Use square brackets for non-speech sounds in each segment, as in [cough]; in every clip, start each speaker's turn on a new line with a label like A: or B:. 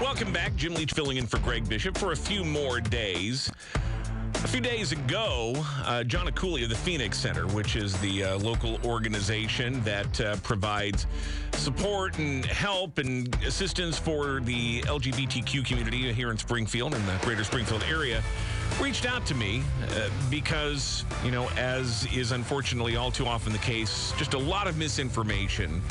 A: Welcome back. Jim Leach filling in for Greg Bishop for a few more days. A few days ago, uh, Jonna Cooley of the Phoenix Center, which is the uh, local organization that uh, provides support and help and assistance for the LGBTQ community here in Springfield and the greater Springfield area, reached out to me uh, because, you know, as is unfortunately all too often the case, just a lot of misinformation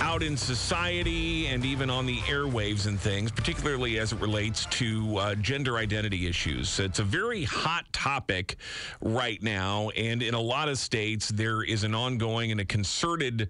A: out in society and even on the airwaves and things, particularly as it relates to uh, gender identity issues. It's a very hot topic right now, and in a lot of states, there is an ongoing and a concerted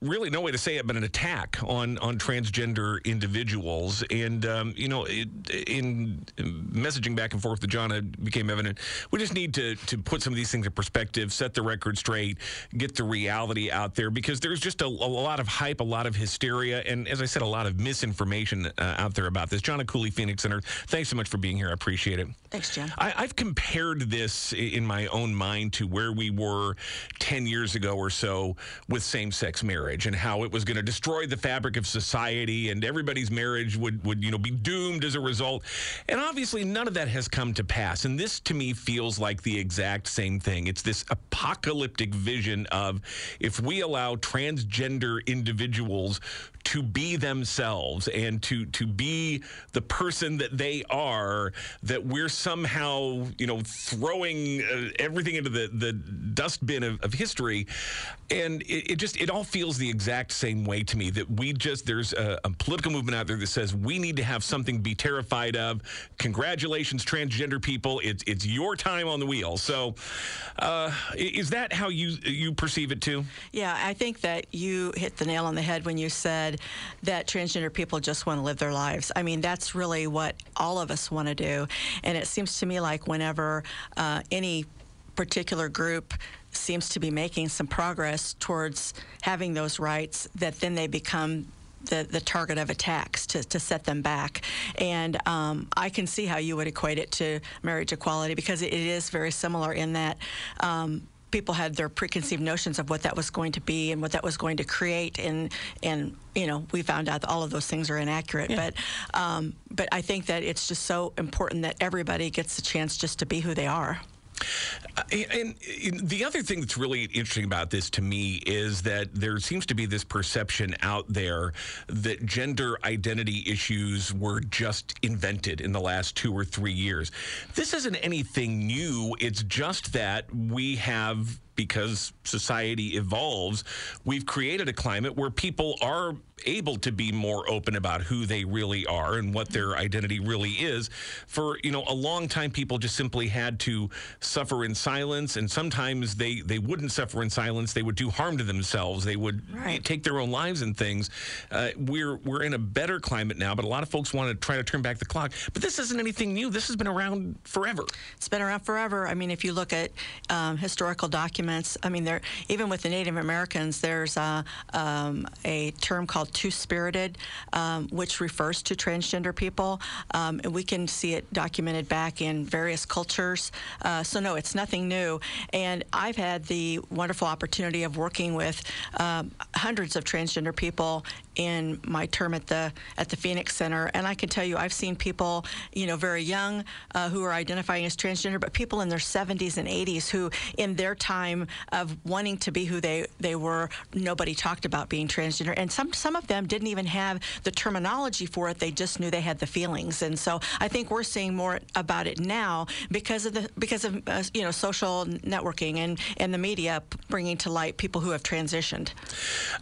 A: really no way to say it, but an attack on on transgender individuals. And um, you know, it, in messaging back and forth with Jonna, it became evident we just need to to put some of these things in perspective, set the record straight, get the reality out there because there's just a, a lot of hype, a lot of hysteria, and as I said, a lot of misinformation uh, out there about this. Jonna Cooley, Phoenix Center, thanks so much for being here. I appreciate it.
B: Thanks, Jim.
A: I, I've compared this in my own mind to where we were 10 years ago or so with same sex marriage marriage and how it was going to destroy the fabric of society and everybody's marriage would, would you know be doomed as a result. And obviously none of that has come to pass. And this to me feels like the exact same thing. It's this apocalyptic vision of if we allow transgender individuals to be themselves and to to be the person that they are that we're somehow you know throwing uh, everything into the the dustbin of, of history and it, it, just it all feels the exact same way to me that we just there's a, a political movement out there that says we need to have something to be terrified of congratulations transgender people it's it's your time on the wheel so uh, is that how you you perceive it too
B: yeah i think that you hit the nail on the head when you said that transgender people just want to live their lives. I mean, that's really what all of us want to do. And it seems to me like whenever uh, any particular group seems to be making some progress towards having those rights, that then they become the, the target of attacks to, to set them back. And um, I can see how you would equate it to marriage equality because it, is very similar in that um, people had their preconceived notions of what that was going to be and what that was going to create and and you know we found out that all of those things are inaccurate yeah. but um, but I think that it's just so important that everybody gets the chance just to be who they are.
A: And, the other thing that's really interesting about this to me is that there seems to be this perception out there that gender identity issues were just invented in the last two or three years. This isn't anything new. It's just that we have because society evolves, we've created a climate where people are able to be more open about who they really are and what their identity really is. For you know, a long time, people just simply had to suffer in silence, and sometimes they they wouldn't suffer in silence. They would do harm to themselves. They would right. take their own lives and things. Uh, we're we're in a better climate now, but a lot of folks want to try to turn back the clock. But this isn't anything new. This has been around forever.
B: It's been around forever. I mean, if you look at um, historical documents, I mean, there even with the Native Americans, there's a, um, a term called two spirited, um, which refers to transgender people. Um, and we can see it documented back in various cultures. Uh, so, no, it's nothing new. And I've had the wonderful opportunity of working with um, hundreds of transgender people in my term at the at the Phoenix Center, and I can tell you, I've seen people, you know, very young uh, who are identifying as transgender, but people in their 70s and 80s who, in their time of wanting to be who they they were, nobody talked about being transgender, and some some of them didn't even have the terminology for it. They just knew they had the feelings. And so I think we're seeing more about it now because of the because of uh, you know social networking and and the media bringing to light people who have transitioned.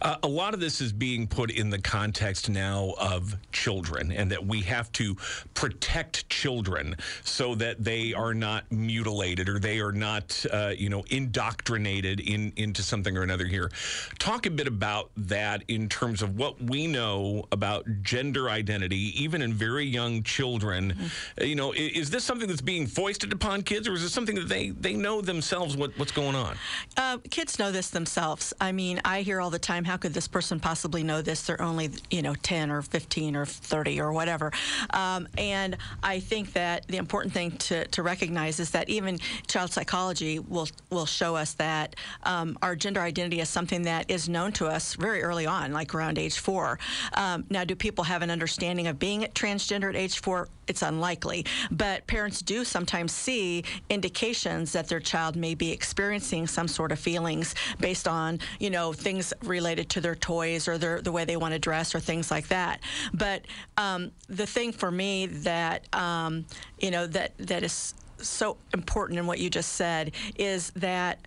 A: Uh, a lot of this is being put in the context now of children, and that we have to protect children so that they are not mutilated or they are not uh, you know indoctrinated in into something or another. Here, talk a bit about that in terms of what what we know about gender identity, even in very young children, mm-hmm. you know, is, is, this something that's being foisted upon kids, or is this something that they they know themselves what, what's going on?
B: Uh, kids know this themselves. I mean, I hear all the time, how could this person possibly know this? They're only, you know, 10 or 15 or 30 or whatever. Um, and I think that the important thing to, to recognize is that even child psychology will will show us that um, our gender identity is something that is known to us very early on, like around age four. Um, now, do people have an understanding of being transgender at age four? It's unlikely, but parents do sometimes see indications that their child may be experiencing some sort of feelings based on, you know, things related to their toys or their, the way they want to dress or things like that. But um, the thing for me that, um, you know, that, that is so important in what you just said is that,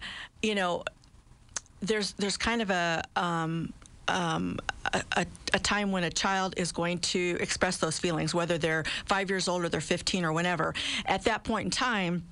B: you know, there's there's kind of a um, um, a, a, time when a child is going to express those feelings, whether they're five years old or they're 15 or whenever. At that point in time,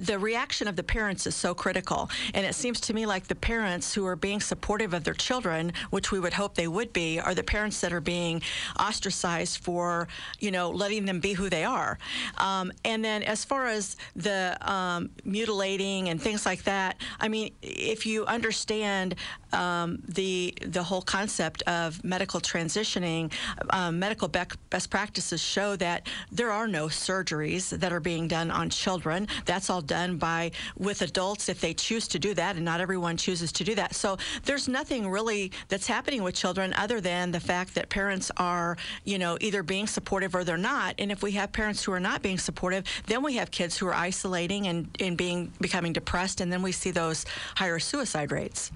B: the reaction of the parents is so critical. And it seems to me like the parents who are being supportive of their children, which we would hope they would be, are the parents that are being ostracized for, you know, letting them be who they are. Um, and then as far as the um, mutilating and things like that, I mean, if you understand um, the the whole concept of medical transitioning, um, medical best practices show that there are no surgeries that are being done on children. That's all done by with adults if they choose to do that, and not everyone chooses to do that. So there's nothing really that's happening with children other than the fact that parents are, you know, either being supportive or they're not. And if we have parents who are not being supportive, then we have kids who are isolating and, and being becoming depressed, and then we see those higher suicide rates.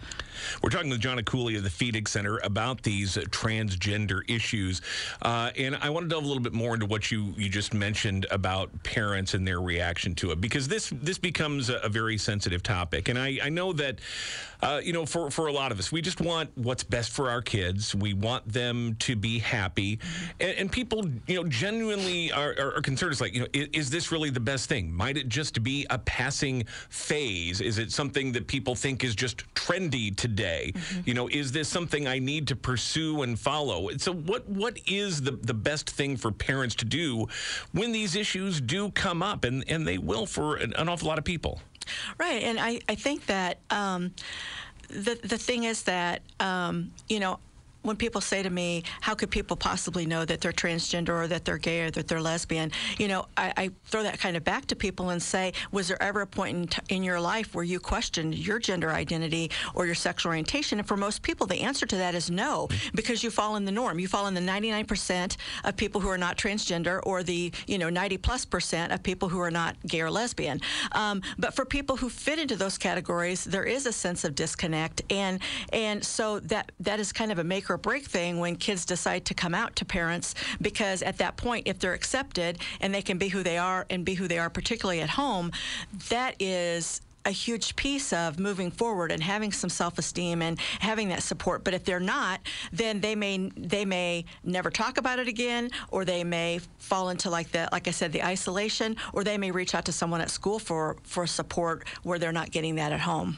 A: We're talking with Jonna Cooley of the Phoenix Center about these transgender issues. Uh, and I want to delve a little bit more into what you, you just mentioned about parents and their reaction to it, because this this becomes a, a very sensitive topic. And I, I know that, uh, you know, for, for a lot of us, we just want what's best for our kids. We want them to be happy. And, and people, you know, genuinely are, are, are concerned. It's like, you know, is, is this really the best thing? Might it just be a passing phase? Is it something that people think is just trendy today? Mm-hmm. You know, is this something I need to pursue and follow? So what what is the, the best thing for parents to do when these issues do come up? And, and they will for an, an awful lot of people.
B: Right. And I, I think that um, the, the thing is that, um, you know, when people say to me, "How could people possibly know that they're transgender or that they're gay or that they're lesbian?" You know, I, I throw that kind of back to people and say, "Was there ever a point in, t- in your life where you questioned your gender identity or your sexual orientation?" And for most people, the answer to that is no, because you fall in the norm. You fall in the 99% of people who are not transgender or the you know 90 plus percent of people who are not gay or lesbian. Um, but for people who fit into those categories, there is a sense of disconnect, and and so that that is kind of a maker or break thing when kids decide to come out to parents because at that point, if they're accepted and they can be who they are and be who they are, particularly at home, that is a huge piece of moving forward and having some self-esteem and having that support. But if they're not, then they may they may never talk about it again, or they may fall into like the like I said the isolation, or they may reach out to someone at school for for support where they're not getting that at home.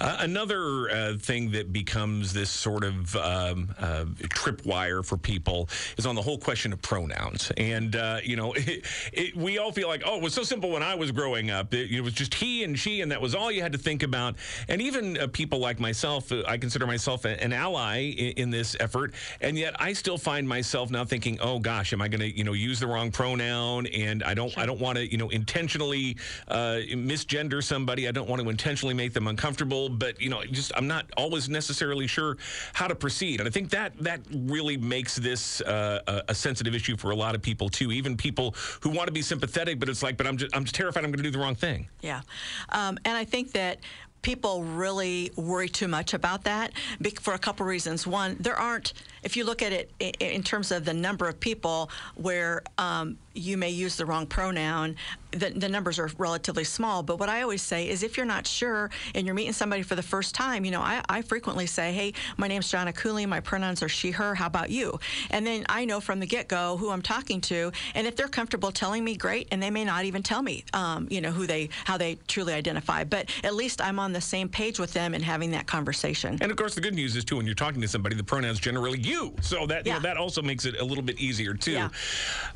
A: Uh, another uh, thing that becomes this sort of um, uh, tripwire for people is on the whole question of pronouns. And, uh, you know, [laughs] it, it, we all feel like, oh, it was so simple when I was growing up. It, it, was just he and she, and that was all you had to think about. And even uh, people like myself, uh, I consider myself an ally in, in, this effort. And yet I still find myself now thinking, oh, gosh, am I going to, you know, use the wrong pronoun? And I don't, sure. I don't want to, you know, intentionally misgender somebody. I don't want to intentionally make them uncomfortable but you know, just I'm not always necessarily sure how to proceed. And I think that that really makes this uh, a, a, sensitive issue for a lot of people too. Even people who want to be sympathetic, but it's like, but I'm just I'm just terrified I'm going to do the wrong thing.
B: Yeah, um, and I think that people really worry too much about that for a couple reasons. One, there aren't, if you look at it in terms of the number of people where um, you may use the wrong pronoun, the, the, numbers are relatively small. But what I always say is if you're not sure and you're meeting somebody for the first time, you know, I, I frequently say, hey, my name's Jonna Cooley, my pronouns are she, her, how about you? And then I know from the get go who I'm talking to. And if they're comfortable telling me, great. And they may not even tell me, um, you know, who they, how they truly identify. But at least I'm on the same page with them and having that conversation.
A: And of course, the good news is, too, when you're talking to somebody, the pronouns generally you. So that
B: Yeah.
A: you know, that also makes it a little bit easier too.
B: Yeah.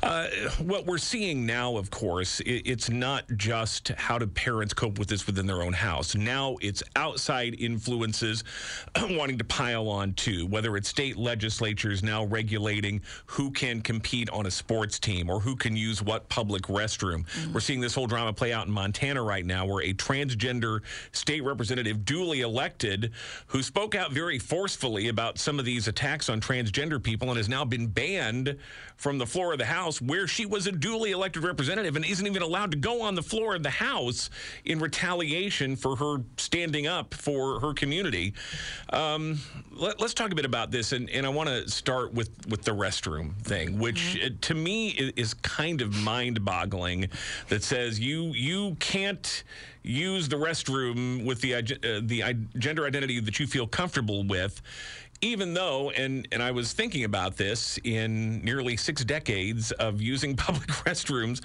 A: Uh, what we're seeing now, of course, it's not just how do parents cope with this within their own house. Now it's outside influences [clears throat] wanting to pile on too. Whether it's state legislatures now regulating who can compete on a sports team or who can use what public restroom. Mm. We're seeing this whole drama play out in Montana right now, where a transgender state representative, duly elected, who spoke out very forcefully about some of these attacks on transgender people and has now been banned from the floor of the House, where she was a duly elected representative and isn't even allowed to go on the floor of the House in retaliation for her standing up for her community. Um, let, us talk a bit about this, and, and I want to start with, with the restroom thing, which uh, to me is, is kind of mind-boggling. That says you you can't use the restroom with the uh, the gender identity that you feel comfortable with. Even though, and, and I was thinking about this in nearly six decades of using [laughs] public restrooms,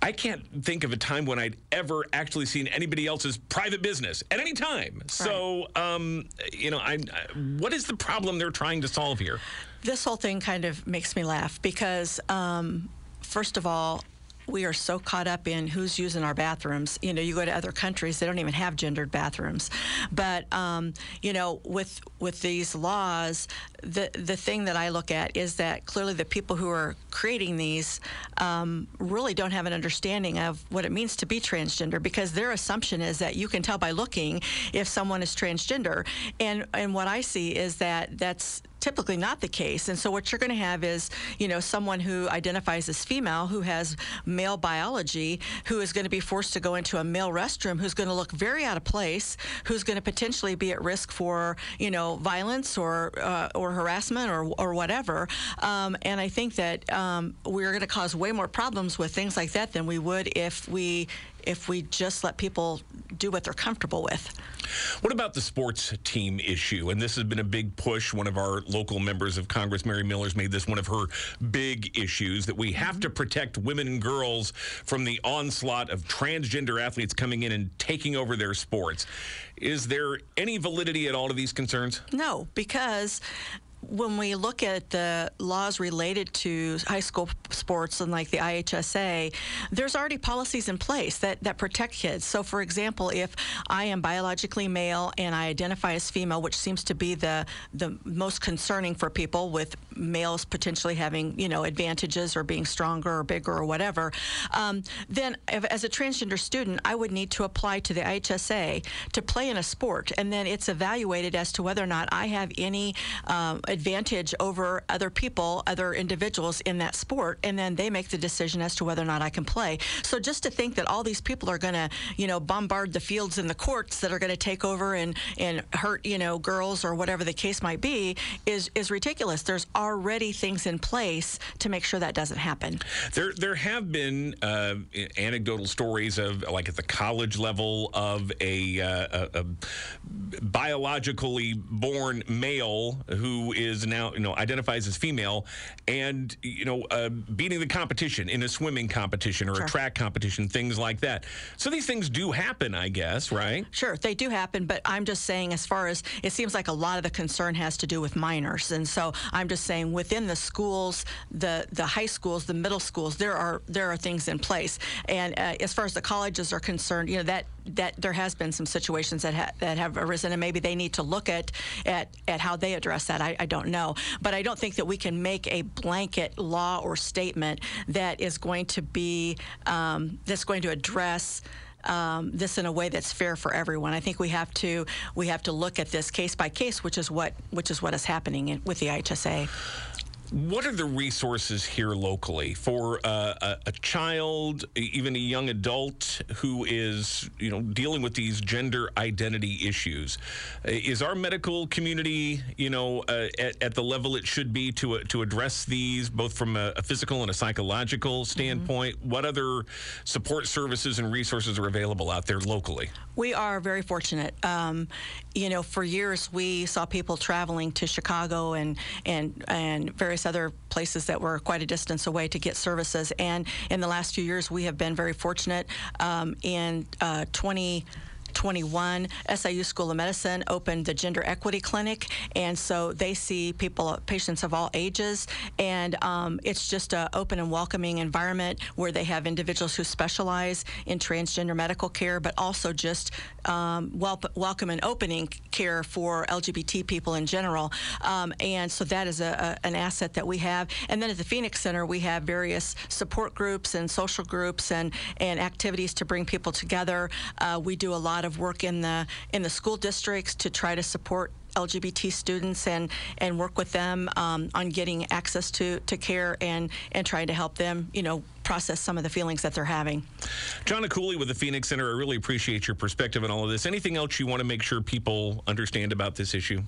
A: I can't think of a time when I'd ever actually seen anybody else's private business at any time. So, um, you know, I, I, what is the problem they're trying to solve here?
B: This whole thing kind of makes me laugh because, um, first of all, we are so caught up in who's using our bathrooms. You know, you go to other countries; they don't even have gendered bathrooms. But um, you know, with with these laws, the the thing that I look at is that clearly the people who are creating these um, really don't have an understanding of what it means to be transgender because their assumption is that you can tell by looking if someone is transgender. And and what I see is that that's typically not the case. And so what you're going to have is, you know, someone who identifies as female, who has male biology, who is going to be forced to go into a male restroom, who's going to look very out of place, who's going to potentially be at risk for, you know, violence or uh, or harassment or or whatever. Um, and I think that um, we're going to cause way more problems with things like that than we would if we if we just let people do what they're comfortable with.
A: What about the sports team issue? And this has been a big push. One of our local members of Congress, Mary Miller's made this one of her big issues that we have to protect women and girls from the onslaught of transgender athletes coming in and taking over their sports. Is there any validity at all to these concerns?
B: No, because when we look at the laws related to high school sports and like the IHSA, there's already policies in place that, that protect kids. So, for example, if I am biologically male and I identify as female, which seems to be the the most concerning for people with males potentially having you know advantages or being stronger or bigger or whatever, um, then if, as a transgender student, I would need to apply to the IHSA to play in a sport, and then it's evaluated as to whether or not I have any um, advantage over other people, other individuals in that sport, and then they make the decision as to whether or not I can play. So just to think that all these people are going to, you know, bombard the fields and the courts that are going to take over and and hurt, you know, girls or whatever the case might be is is ridiculous. There's already things in place to make sure that doesn't happen.
A: There, there have been uh, anecdotal stories of, like, at the college level, of a, uh, a, a biologically born male who is now, you know, identifies as female, and you know, uh, beating the competition in a swimming competition or
B: Sure.
A: a track competition, things like that. So these things do happen, I guess, right?
B: Sure, they do happen, but I'm just saying, as far as it seems like a lot of the concern has to do with minors, and so I'm just saying within the schools, the the high schools, the middle schools, there are there are things in place, and uh, as far as the colleges are concerned, you know that that there has been some situations that ha- that have arisen, and maybe they need to look at at at how they address that. I, I don't know, but I don't think that we can make a blanket law or statement that is going to be um, that's going to address um, this in a way that's fair for everyone. I think we have to we have to look at this case by case, which is what which is what is happening in, with the IHSA.
A: What are the resources here locally for uh, a, a child, even a young adult who is, you know, dealing with these gender identity issues? Uh, Is our medical community, you know, uh, at, at the level it should be to uh, to address these, both from a, a physical and a psychological standpoint? What other support services and resources are available out there locally?
B: We are very fortunate. Um, you know, for years we saw people traveling to Chicago and and and various other places that were quite a distance away to get services. And in the last few years, we have been very fortunate. Um, in uh, 20. 21, SIU School of Medicine opened the Gender Equity Clinic, and so they see people, patients of all ages, and um, it's just an open and welcoming environment where they have individuals who specialize in transgender medical care, but also just um, wel- welcome and opening care for LGBT people in general. Um, and so that is a, a, an asset that we have. And then at the Phoenix Center, we have various support groups and social groups and, and activities to bring people together. Uh, we do a lot of work in the in the school districts to try to support LGBT students and and work with them um, on getting access to, to care and and trying to help them, you know, process some of the feelings that they're having.
A: Jonna Cooley with the Phoenix Center, I really appreciate your perspective on all of this. Anything else you want to make sure people understand about this issue?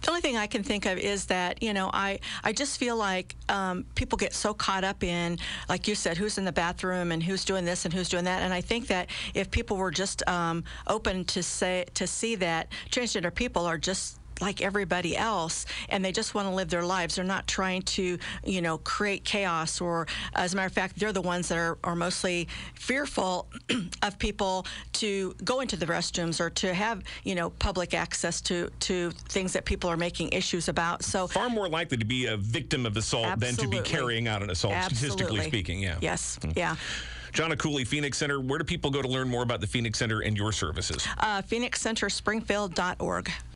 B: The only thing I can think of is that you know I I just feel like um, people get so caught up in like you said who's in the bathroom and who's doing this and who's doing that and I think that if people were just um, open to say to see that transgender people are just like everybody else and they just want to live their lives. They're not trying to, you know, create chaos or, as a matter of fact, they're the ones that are, are mostly fearful [clears throat] of people to go into the restrooms or to have, you know, public access to, to things that people are making issues about. So
A: far more likely to be a victim of assault
B: Absolutely.
A: than to be carrying out an assault,
B: Absolutely.
A: statistically speaking. Yeah.
B: Yes. Yeah.
A: Jonna Cooley, Phoenix Center. Where do people go to learn more about the Phoenix Center and your services?
B: Uh, PhoenixCenterSpringfield.org.